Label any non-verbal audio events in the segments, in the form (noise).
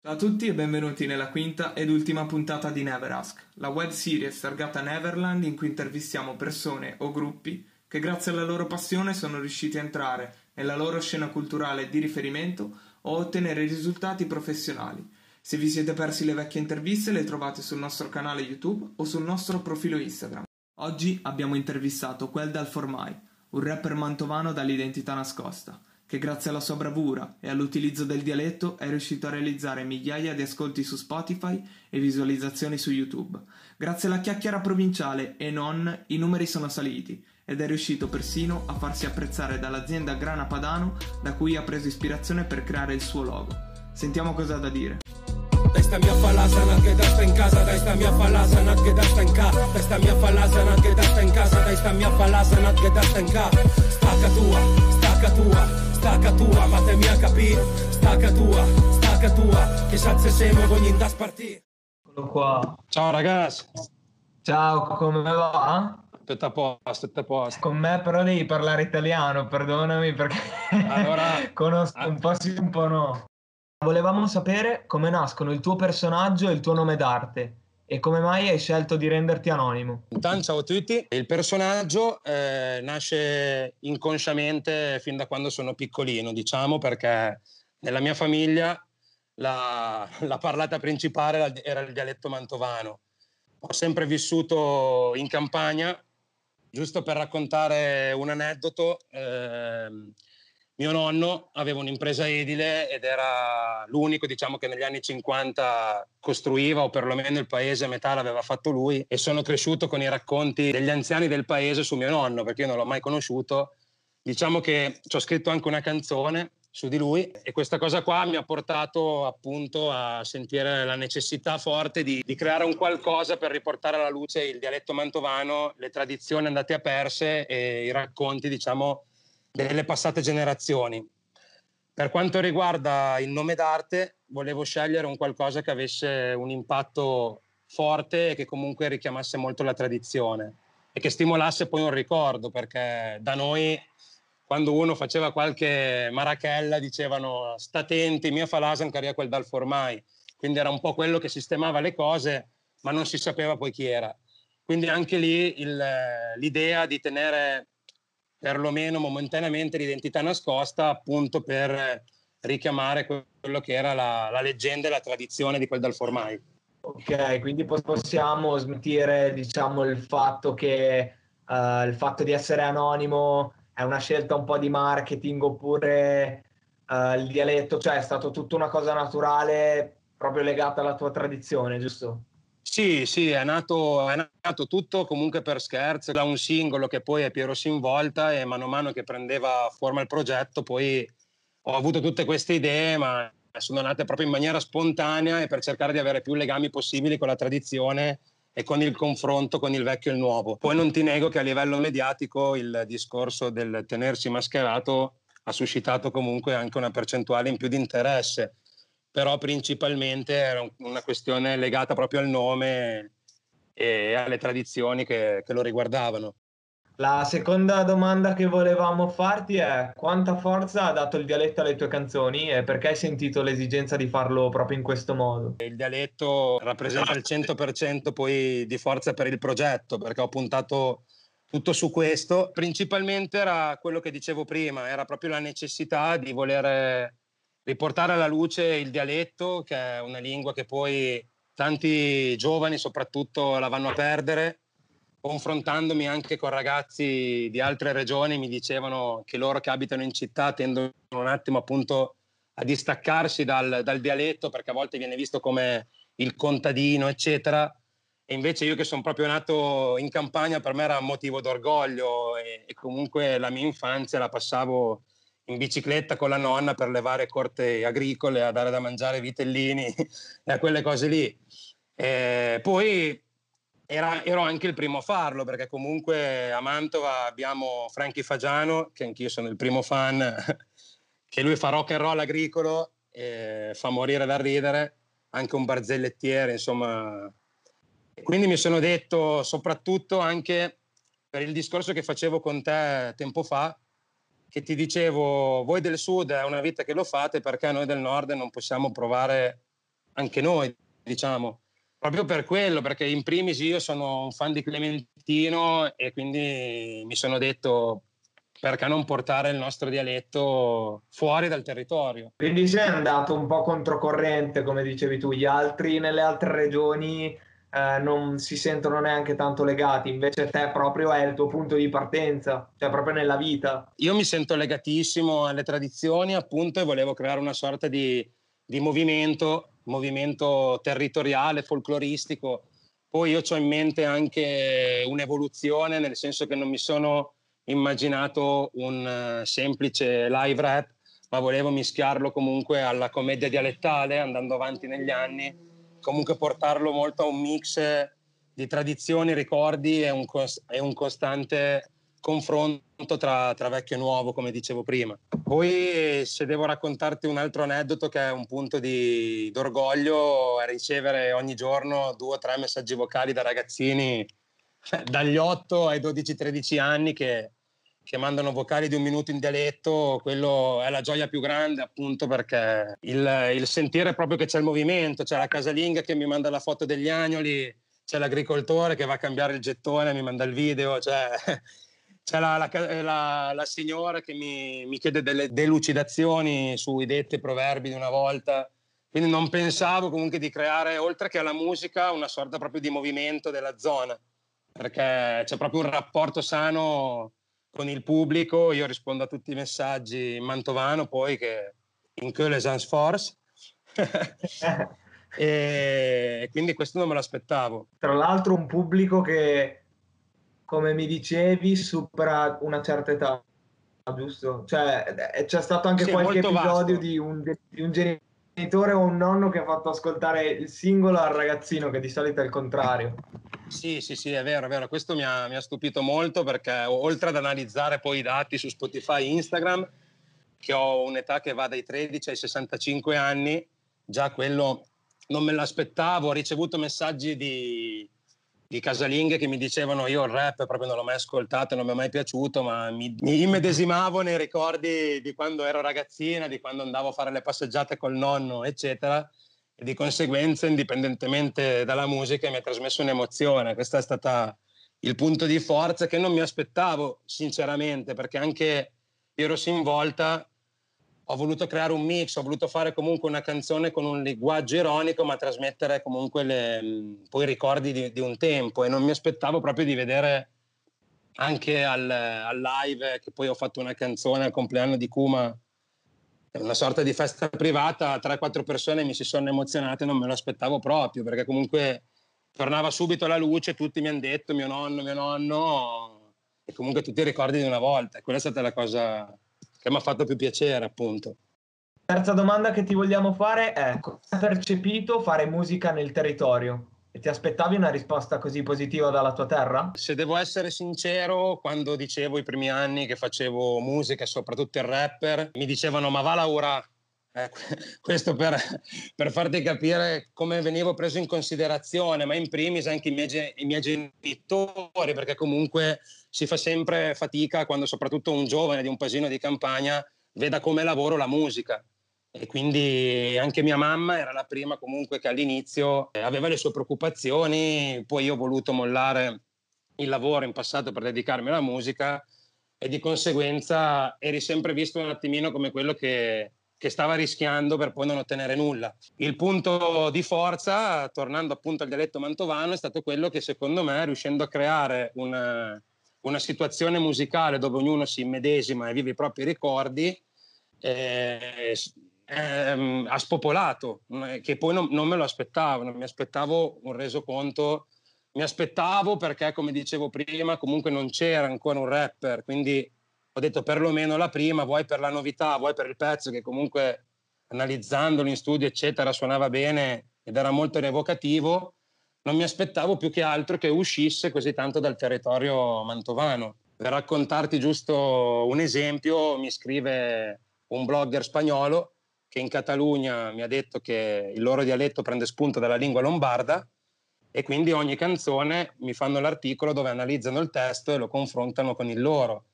Ciao a tutti e benvenuti nella quinta ed ultima puntata di Never Ask, la web series targata Neverland in cui intervistiamo persone o gruppi che grazie alla loro passione sono riusciti a entrare nella loro scena culturale di riferimento o ottenere risultati professionali. Se vi siete persi le vecchie interviste le trovate sul nostro canale YouTube o sul nostro profilo Instagram. Oggi abbiamo intervistato Quel Dal Formai, un rapper mantovano dall'identità nascosta che grazie alla sua bravura e all'utilizzo del dialetto è riuscito a realizzare migliaia di ascolti su Spotify e visualizzazioni su YouTube. Grazie alla chiacchiera provinciale e non, i numeri sono saliti ed è riuscito persino a farsi apprezzare dall'azienda Grana Padano da cui ha preso ispirazione per creare il suo logo. Sentiamo cosa ha da dire. Dai sta mia falasana che da sta in casa, dai sta mia falasana che da sta in casa, dai sta mia falasana che da sta in casa, dai sta mia falasana che da sta in casa, stacca tua, stacca tua, stacca tua, ma te mia capì, stacca tua, stacca tua, che salse siamo ogni da spartire. Eccolo qua. Ciao ragazzi, Ciao, come va? tutto a posto, tutto a posto. Con me però devi parlare italiano, perdonami perché Allora- (laughs) conosco un po' sì, un po' no. Volevamo sapere come nascono il tuo personaggio e il tuo nome d'arte e come mai hai scelto di renderti anonimo. Intanto ciao a tutti. Il personaggio eh, nasce inconsciamente fin da quando sono piccolino, diciamo, perché nella mia famiglia la, la parlata principale era il dialetto mantovano. Ho sempre vissuto in campagna, giusto per raccontare un aneddoto. ehm, mio nonno aveva un'impresa edile ed era l'unico, diciamo, che negli anni 50 costruiva, o perlomeno il paese a metà l'aveva fatto lui, e sono cresciuto con i racconti degli anziani del paese su mio nonno, perché io non l'ho mai conosciuto. Diciamo che ci ho scritto anche una canzone su di lui e questa cosa qua mi ha portato appunto a sentire la necessità forte di, di creare un qualcosa per riportare alla luce il dialetto mantovano, le tradizioni andate a perse e i racconti, diciamo, delle passate generazioni. Per quanto riguarda il nome d'arte, volevo scegliere un qualcosa che avesse un impatto forte e che comunque richiamasse molto la tradizione e che stimolasse poi un ricordo, perché da noi quando uno faceva qualche marachella dicevano sta attenti, mia falasan caria quel dal formai, quindi era un po' quello che sistemava le cose, ma non si sapeva poi chi era. Quindi anche lì il- l'idea di tenere perlomeno momentaneamente l'identità nascosta appunto per richiamare quello che era la, la leggenda e la tradizione di quel dal formai. Ok, quindi pos- possiamo smentire, diciamo, il fatto che eh, il fatto di essere anonimo è una scelta un po' di marketing oppure eh, il dialetto, cioè è stato tutta una cosa naturale proprio legata alla tua tradizione, giusto? Sì, sì, è nato, è nato tutto comunque per scherzo, da un singolo che poi è Piero Sinvolta e mano a mano che prendeva forma il progetto poi ho avuto tutte queste idee, ma sono nate proprio in maniera spontanea e per cercare di avere più legami possibili con la tradizione e con il confronto con il vecchio e il nuovo. Poi non ti nego che a livello mediatico il discorso del tenersi mascherato ha suscitato comunque anche una percentuale in più di interesse, però principalmente era un- una questione legata proprio al nome e alle tradizioni che, che lo riguardavano. La seconda domanda che volevamo farti è quanta forza ha dato il dialetto alle tue canzoni e perché hai sentito l'esigenza di farlo proprio in questo modo? Il dialetto rappresenta il 100% poi di forza per il progetto, perché ho puntato tutto su questo. Principalmente era quello che dicevo prima, era proprio la necessità di voler riportare alla luce il dialetto, che è una lingua che poi tanti giovani soprattutto la vanno a perdere. Confrontandomi anche con ragazzi di altre regioni, mi dicevano che loro che abitano in città tendono un attimo appunto a distaccarsi dal, dal dialetto perché a volte viene visto come il contadino, eccetera. E invece io che sono proprio nato in campagna, per me era motivo d'orgoglio e, e comunque la mia infanzia la passavo in bicicletta con la nonna per levare corte agricole, a dare da mangiare vitellini (laughs) e a quelle cose lì. E poi era- ero anche il primo a farlo perché comunque a Mantova abbiamo Franchi Fagiano, che anch'io sono il primo fan, (laughs) che lui fa rock and roll agricolo, e fa morire da ridere, anche un barzellettiere, insomma. Quindi mi sono detto, soprattutto anche per il discorso che facevo con te tempo fa, che ti dicevo, voi del sud è una vita che lo fate perché noi del nord non possiamo provare anche noi, diciamo. Proprio per quello, perché in primis io sono un fan di Clementino e quindi mi sono detto perché non portare il nostro dialetto fuori dal territorio. Quindi sei andato un po' controcorrente, come dicevi tu, gli altri nelle altre regioni eh, non si sentono neanche tanto legati, invece te proprio è il tuo punto di partenza, cioè proprio nella vita. Io mi sento legatissimo alle tradizioni appunto e volevo creare una sorta di, di movimento, movimento territoriale, folcloristico. Poi io ho in mente anche un'evoluzione, nel senso che non mi sono immaginato un uh, semplice live rap, ma volevo mischiarlo comunque alla commedia dialettale, andando avanti negli anni, comunque portarlo molto a un mix di tradizioni, ricordi e un, cos- e un costante confronto tra, tra, vecchio e nuovo, come dicevo prima. Poi se devo raccontarti un altro aneddoto che è un punto di, d'orgoglio, è ricevere ogni giorno due o tre messaggi vocali da ragazzini dagli 8 ai 12-13 anni che che mandano vocali di un minuto in dialetto, quello è la gioia più grande appunto perché il, il sentire proprio che c'è il movimento, c'è la casalinga che mi manda la foto degli agnoli, c'è l'agricoltore che va a cambiare il gettone, mi manda il video, c'è, (laughs) c'è la, la, la, la, signora che mi, mi, chiede delle delucidazioni sui detti proverbi di una volta. Quindi non pensavo comunque di creare, oltre che alla musica, una sorta proprio di movimento della zona, perché c'è proprio un rapporto sano con il pubblico, io rispondo a tutti i messaggi in mantovano, poi che in Köln Sans Force. e quindi questo non me l'aspettavo. Tra l'altro un pubblico che, come mi dicevi, supera una certa età, giusto? Cioè c'è stato anche sì, qualche episodio di un, di un genitore o un nonno che ha fatto ascoltare il singolo al ragazzino, che di solito è il contrario. Sì, sì, sì, è vero, è vero. Questo mi ha, mi ha, stupito molto perché oltre ad analizzare poi i dati su Spotify e Instagram, che ho un'età che va dai 13 ai 65 anni, già quello non me l'aspettavo. Ho ricevuto messaggi di, di casalinghe che mi dicevano io il rap proprio non l'ho mai ascoltato, non mi è mai piaciuto, ma mi, mi immedesimavo nei ricordi di quando ero ragazzina, di quando andavo a fare le passeggiate col nonno, eccetera e di conseguenza, indipendentemente dalla musica, mi ha trasmesso un'emozione. Questo è stato il punto di forza che non mi aspettavo, sinceramente, perché anche io ero Volta ho voluto creare un mix, ho voluto fare comunque una canzone con un linguaggio ironico, ma trasmettere comunque le, poi i ricordi di, di, un tempo e non mi aspettavo proprio di vedere anche al, al live che poi ho fatto una canzone al compleanno di Kuma una sorta di festa privata, 3-4 persone mi si sono emozionate, non me lo aspettavo proprio, perché comunque tornava subito la luce, tutti mi hanno detto mio nonno, mio nonno, e comunque tutti i ricordi di una volta. Quella è stata la cosa che mi ha fatto più piacere, appunto. Terza domanda che ti vogliamo fare è: come hai percepito fare musica nel territorio? E ti aspettavi una risposta così positiva dalla tua terra? Se devo essere sincero, quando dicevo i primi anni che facevo musica, soprattutto il rapper, mi dicevano ma va Laura, eh, (laughs) questo per, per, farti capire come venivo preso in considerazione, ma in primis anche i miei, i miei, genitori, perché comunque si fa sempre fatica quando soprattutto un giovane di un paesino di campagna veda come lavoro la musica e quindi anche mia mamma era la prima comunque che all'inizio eh, aveva le sue preoccupazioni, poi io ho voluto mollare il lavoro in passato per dedicarmi alla musica e di conseguenza eri sempre visto un attimino come quello che, che stava rischiando per poi non ottenere nulla. Il punto di forza, tornando appunto al dialetto mantovano, è stato quello che secondo me, riuscendo a creare una, una situazione musicale dove ognuno si immedesima e vive i propri ricordi, eh, ehm, ha spopolato, che poi non, non, me lo aspettavo, non mi aspettavo un resoconto, mi aspettavo perché come dicevo prima comunque non c'era ancora un rapper, quindi ho detto perlomeno la prima, vuoi per la novità, vuoi per il pezzo che comunque analizzandolo in studio eccetera suonava bene ed era molto evocativo, non mi aspettavo più che altro che uscisse così tanto dal territorio mantovano. Per raccontarti giusto un esempio, mi scrive un blogger spagnolo che in Catalogna mi ha detto che il loro dialetto prende spunto dalla lingua lombarda e quindi ogni canzone mi fanno l'articolo dove analizzano il testo e lo confrontano con il loro.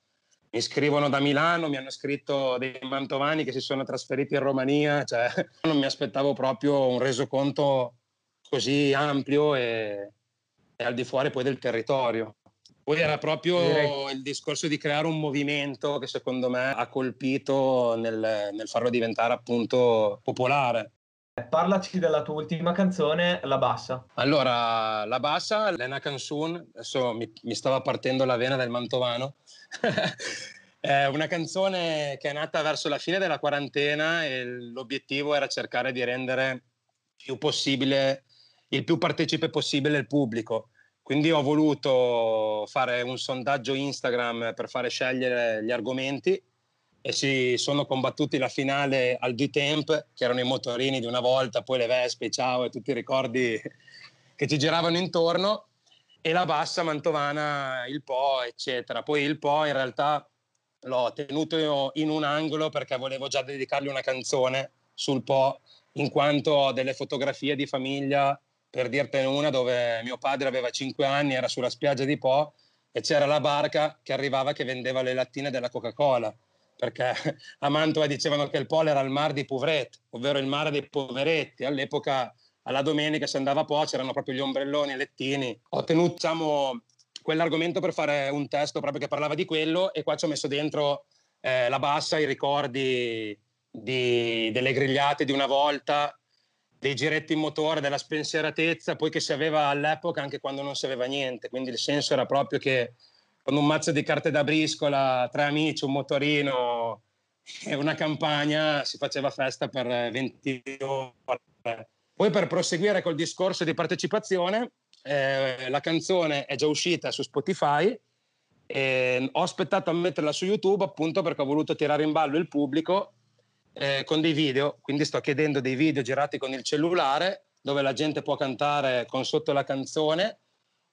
mi scrivono da Milano, mi hanno scritto dei mantovani che si sono trasferiti in Romania, cioè (laughs) non mi aspettavo proprio un resoconto così ampio e, e al di fuori poi del territorio. Poi era proprio il discorso di creare un movimento che secondo me ha colpito nel, nel farlo diventare appunto popolare. Parlaci della tua ultima canzone, La Bassa. Allora, La Bassa, Lena Canzun, adesso mi, mi stava partendo la vena del mantovano, (laughs) è una canzone che è nata verso la fine della quarantena e l'obiettivo era cercare di rendere più possibile, il più partecipe possibile il pubblico. Quindi ho voluto fare un sondaggio Instagram per fare scegliere gli argomenti e si sono combattuti la finale al D-Temp, che erano i motorini di una volta, poi le Vespe, ciao e tutti i ricordi che ci giravano intorno e la bassa mantovana, il Po, eccetera. Poi il Po in realtà l'ho tenuto in un angolo perché volevo già dedicargli una canzone sul Po, in quanto ho delle fotografie di famiglia, per dirtene una, dove mio padre aveva 5 anni, era sulla spiaggia di Po e c'era la barca che arrivava che vendeva le lattine della Coca-Cola perché a Mantova dicevano che il Po era il mar di Pouvret, ovvero il mare dei poveretti. All'epoca alla domenica si andava a Po, c'erano proprio gli ombrelloni e lettini. Ho tenuto diciamo, quell'argomento per fare un testo proprio che parlava di quello e qua ci ho messo dentro eh, la bassa, i ricordi di, delle grigliate di una volta, dei giretti in motore, della spensieratezza, poi che si aveva all'epoca anche quando non si aveva niente. Quindi il senso era proprio che con un mazzo di carte da briscola, tre amici, un motorino (laughs) e una campagna si faceva festa per 20 ore poi per proseguire col discorso di partecipazione, eh, la canzone è già uscita su Spotify e ho aspettato a metterla su YouTube appunto perché ho voluto tirare in ballo il pubblico eh, con dei video, quindi sto chiedendo dei video girati con il cellulare dove la gente può cantare con sotto la canzone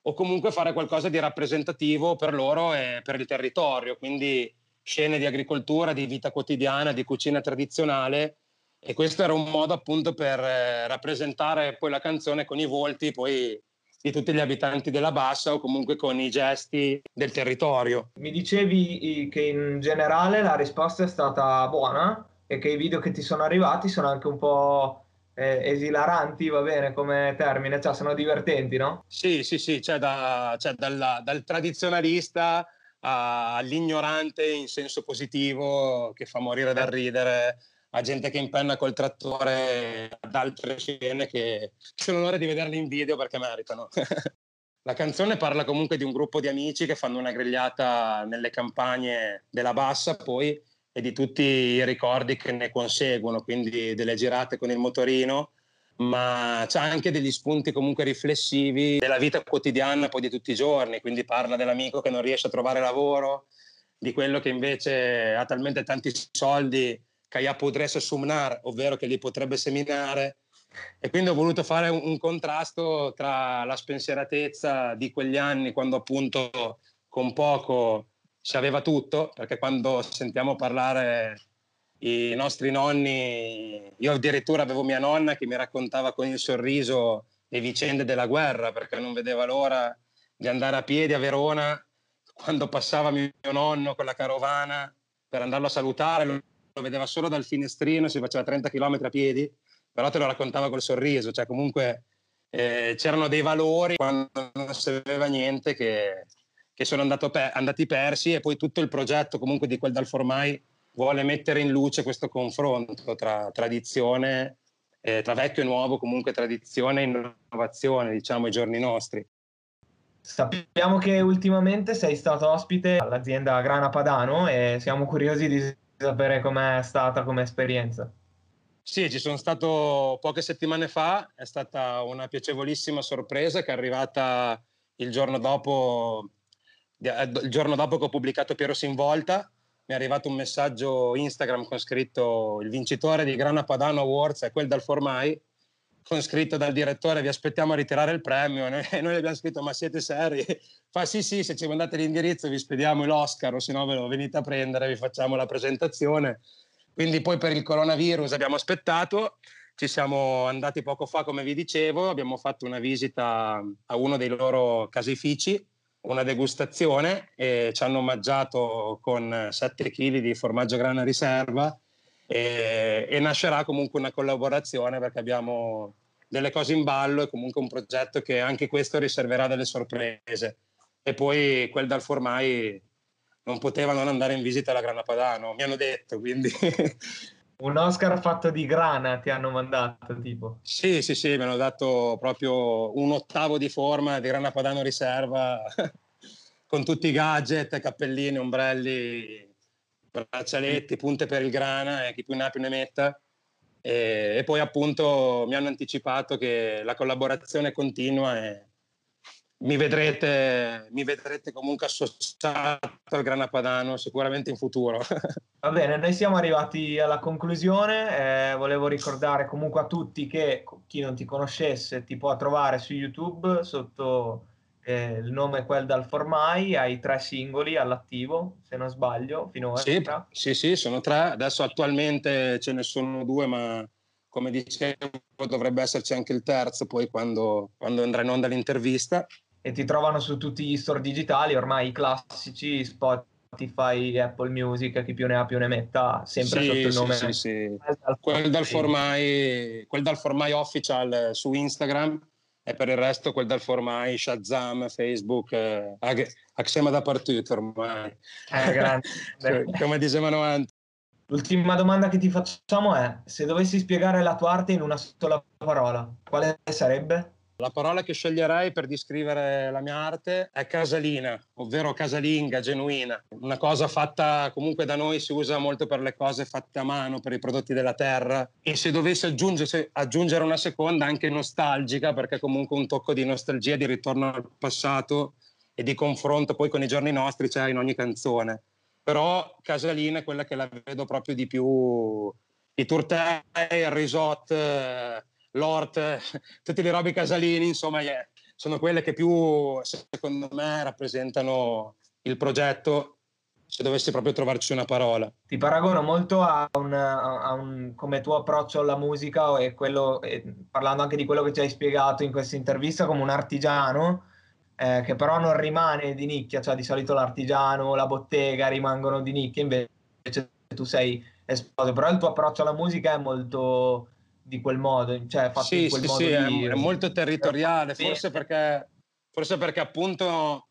o comunque fare qualcosa di rappresentativo per loro e per il territorio, quindi scene di agricoltura, di vita quotidiana, di cucina tradizionale e questo era un modo appunto per eh, rappresentare poi la canzone con i volti poi di tutti gli abitanti della bassa o comunque con i gesti del territorio. Mi dicevi che in generale la risposta è stata buona e che i video che ti sono arrivati sono anche un po' eh, esilaranti, va bene come termine, cioè sono divertenti, no? Sì, sì, sì, cioè, da, cioè dal, dal tradizionalista all'ignorante in senso positivo che fa morire dal ridere a gente che impenna col trattore ad altre scene che sono l'ora di vederle in video perché meritano. (laughs) La canzone parla comunque di un gruppo di amici che fanno una grigliata nelle campagne della Bassa poi e di tutti i ricordi che ne conseguono, quindi delle girate con il motorino, ma c'è anche degli spunti comunque riflessivi della vita quotidiana poi di tutti i giorni, quindi parla dell'amico che non riesce a trovare lavoro, di quello che invece ha talmente tanti soldi che ella potrebbe sumnar, ovvero che li potrebbe seminare. E quindi ho voluto fare un, un contrasto tra la spensieratezza di quegli anni, quando appunto con poco si aveva tutto, perché quando sentiamo parlare i nostri nonni, io addirittura avevo mia nonna che mi raccontava con il sorriso le vicende della guerra, perché non vedeva l'ora di andare a piedi a Verona quando passava mio nonno con la carovana per andarlo a salutare, lo vedeva solo dal finestrino, si faceva 30 km a piedi, però te lo raccontava col sorriso, cioè comunque eh, c'erano dei valori quando non si aveva niente che, che sono pe- andati persi e poi tutto il progetto comunque di quel dal formai vuole mettere in luce questo confronto tra tradizione, eh, tra vecchio e nuovo, comunque tradizione e innovazione, diciamo, ai giorni nostri. Sappiamo che ultimamente sei stato ospite all'azienda Grana Padano e siamo curiosi di sapere com'è stata come esperienza. Sì, ci sono stato poche settimane fa, è stata una piacevolissima sorpresa che è arrivata il giorno dopo, il giorno dopo che ho pubblicato Piero Sinvolta. Mi è arrivato un messaggio Instagram con scritto il vincitore di Grana Padano Awards è quel dal Formai, con scritto dal direttore vi aspettiamo a ritirare il premio. (laughs) E noi, noi abbiamo scritto ma siete seri? (laughs) Fa sì sì, se ci mandate l'indirizzo vi spediamo l'Oscar o se no ve lo venite a prendere, vi facciamo la presentazione. Quindi poi per il coronavirus abbiamo aspettato, ci siamo andati poco fa come vi dicevo, abbiamo fatto una visita a uno dei loro caseifici una degustazione e ci hanno omaggiato con 7 kg di formaggio grana riserva e, e, nascerà comunque una collaborazione perché abbiamo delle cose in ballo e comunque un progetto che anche questo riserverà delle sorprese. E poi quel dal formai non poteva non andare in visita alla Grana Padano, mi hanno detto, quindi... (laughs) Un Oscar fatto di grana ti hanno mandato, tipo? Sì, sì, sì, mi hanno dato proprio un ottavo di forma di Grana Padano riserva, (laughs) con tutti i gadget, cappellini, ombrelli, braccialetti, punte per il grana e chi più ne ha più ne metta. E, e poi appunto mi hanno anticipato che la collaborazione continua e mi vedrete, mi vedrete comunque associato al Grana Padano sicuramente in futuro. (laughs) Va bene, noi siamo arrivati alla conclusione. Eh, volevo ricordare comunque a tutti che chi non ti conoscesse ti può trovare su YouTube sotto eh, il nome quel dal formai. Hai tre singoli all'attivo, se non sbaglio, finora. Sì, sì, sì, sono tre. Adesso attualmente ce ne sono due, ma come dicevo dovrebbe esserci anche il terzo poi quando, quando andrà in onda l'intervista e ti trovano su tutti gli store digitali, ormai i classici, Spotify, Apple Music, chi più ne ha più ne metta, sempre sì, sotto il nome. Sì, sì, quel, dal formai, quel dal formai official su Instagram e per il resto quel dal formai Shazam, Facebook, eh, Axema dappertutto ormai. Eh, grande. (laughs) Come dicevano antes. L'ultima domanda che ti facciamo è, se dovessi spiegare la tua arte in una sola parola, quale sarebbe? La parola che sceglierei per descrivere la mia arte è casalina, ovvero casalinga, genuina. Una cosa fatta comunque da noi si usa molto per le cose fatte a mano, per i prodotti della terra. E se dovessi aggiungere una seconda, anche nostalgica, perché comunque un tocco di nostalgia, di ritorno al passato e di confronto poi con i giorni nostri c'è in ogni canzone. Però casalina è quella che la vedo proprio di più. I turtei, il risotto l'Ort, (laughs) tutti le robe casalini, insomma, sono quelle che più, secondo me, rappresentano il progetto se dovessi proprio trovarci una parola. Ti paragono molto a un, a un come tuo approccio alla musica e, quello, e parlando anche di quello che ci hai spiegato in questa intervista come un artigiano eh, che però non rimane di nicchia, cioè di solito l'artigiano, la bottega rimangono di nicchia, invece tu sei esploso, però il tuo approccio alla musica è molto di quel modo, cioè fatto sì, in quel sì, modo sì, lì. È, molto territoriale, forse perché, forse perché appunto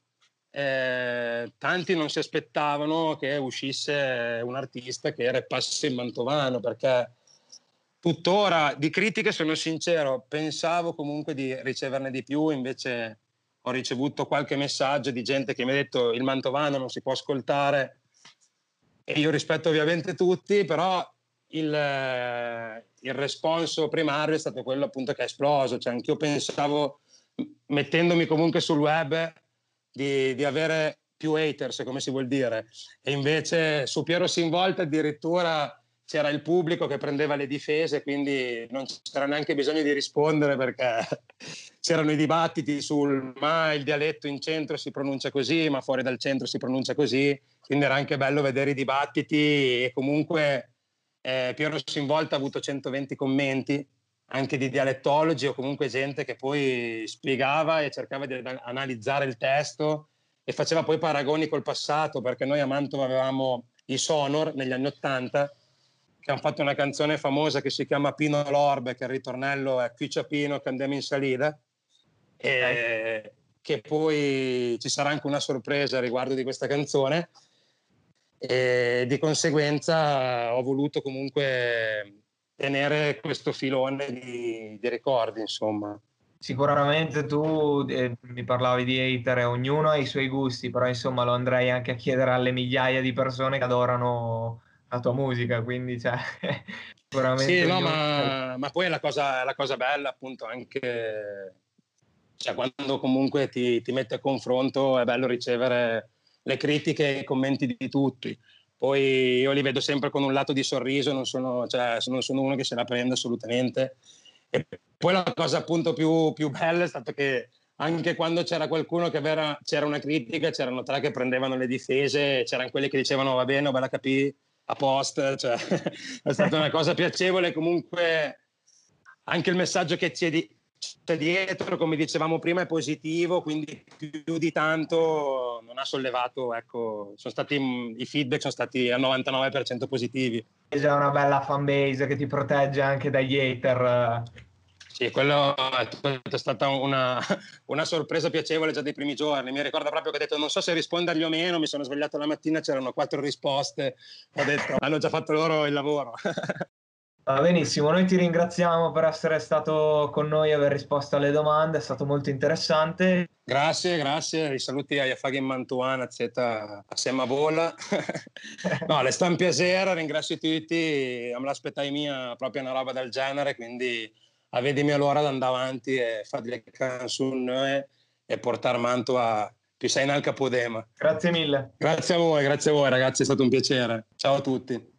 eh, tanti non si aspettavano che uscisse un artista che repassi in mantovano, perché tuttora di critiche sono sincero, pensavo comunque di riceverne di più, invece ho ricevuto qualche messaggio di gente che mi ha detto il mantovano non si può ascoltare e io rispetto ovviamente tutti, però il, eh, il responso primario è stato quello appunto che è esploso, cioè anch'io pensavo, mettendomi comunque sul web, di, di avere più haters, come si vuol dire, e invece su Piero Sinvolta addirittura c'era il pubblico che prendeva le difese, quindi non c'era neanche bisogno di rispondere perché (laughs) c'erano i dibattiti sul ma il dialetto in centro si pronuncia così, ma fuori dal centro si pronuncia così, quindi era anche bello vedere i dibattiti e comunque eh, Piero Sinvolta ha avuto 120 commenti, anche di dialettologi o comunque gente che poi spiegava e cercava di analizzare il testo e faceva poi paragoni col passato, perché noi a Mantova avevamo i Sonor negli anni Ottanta, che hanno fatto una canzone famosa che si chiama Pino l'Orbe, che il ritornello è Qui c'è Pino che andiamo in salita, e che poi ci sarà anche una sorpresa riguardo di questa canzone e di conseguenza ho voluto comunque tenere questo filone di, di ricordi, insomma. Sicuramente tu eh, mi parlavi di hater, ognuno ha i suoi gusti, però insomma lo andrei anche a chiedere alle migliaia di persone che adorano la tua musica, quindi cioè, (laughs) sicuramente... Sì, no, ma, ma, poi la cosa, la cosa bella appunto anche, cioè quando comunque ti, ti metti a confronto è bello ricevere le critiche e i commenti di tutti. Poi io li vedo sempre con un lato di sorriso, non sono, cioè, non sono uno che se la prende assolutamente. E poi la cosa appunto più, più bella è stata che anche quando c'era qualcuno che vera, c'era una critica, c'erano tre che prendevano le difese, c'erano quelli che dicevano va bene, va la capì, a post, cioè, (laughs) è stata una cosa piacevole. Comunque anche il messaggio che ci, è di, c'è dietro, come dicevamo prima, è positivo, quindi più di tanto non ha sollevato, ecco, sono stati, i feedback sono stati al 99% positivi. È già una bella fanbase che ti protegge anche dagli hater. Sì, quello è stata una, (laughs) una, sorpresa piacevole già dai primi giorni. Mi ricordo proprio che ho detto non so se rispondergli o meno, mi sono svegliato la mattina, c'erano quattro risposte, ho detto hanno già fatto loro il lavoro. (laughs) Va benissimo, noi ti ringraziamo per essere stato con noi e aver risposto alle domande, è stato molto interessante. Grazie, grazie, i saluti a Yafaghi Mantuana, Z assieme a Vola. (laughs) no, le sta un piacere, ringrazio tutti, non l'aspettai mia proprio una roba del genere, quindi avvedimi allora ad andare avanti e fare le canzoni e portare Mantua più sei nel capodema. Grazie mille. Grazie a voi, grazie a voi ragazzi, è stato un piacere. Ciao a tutti.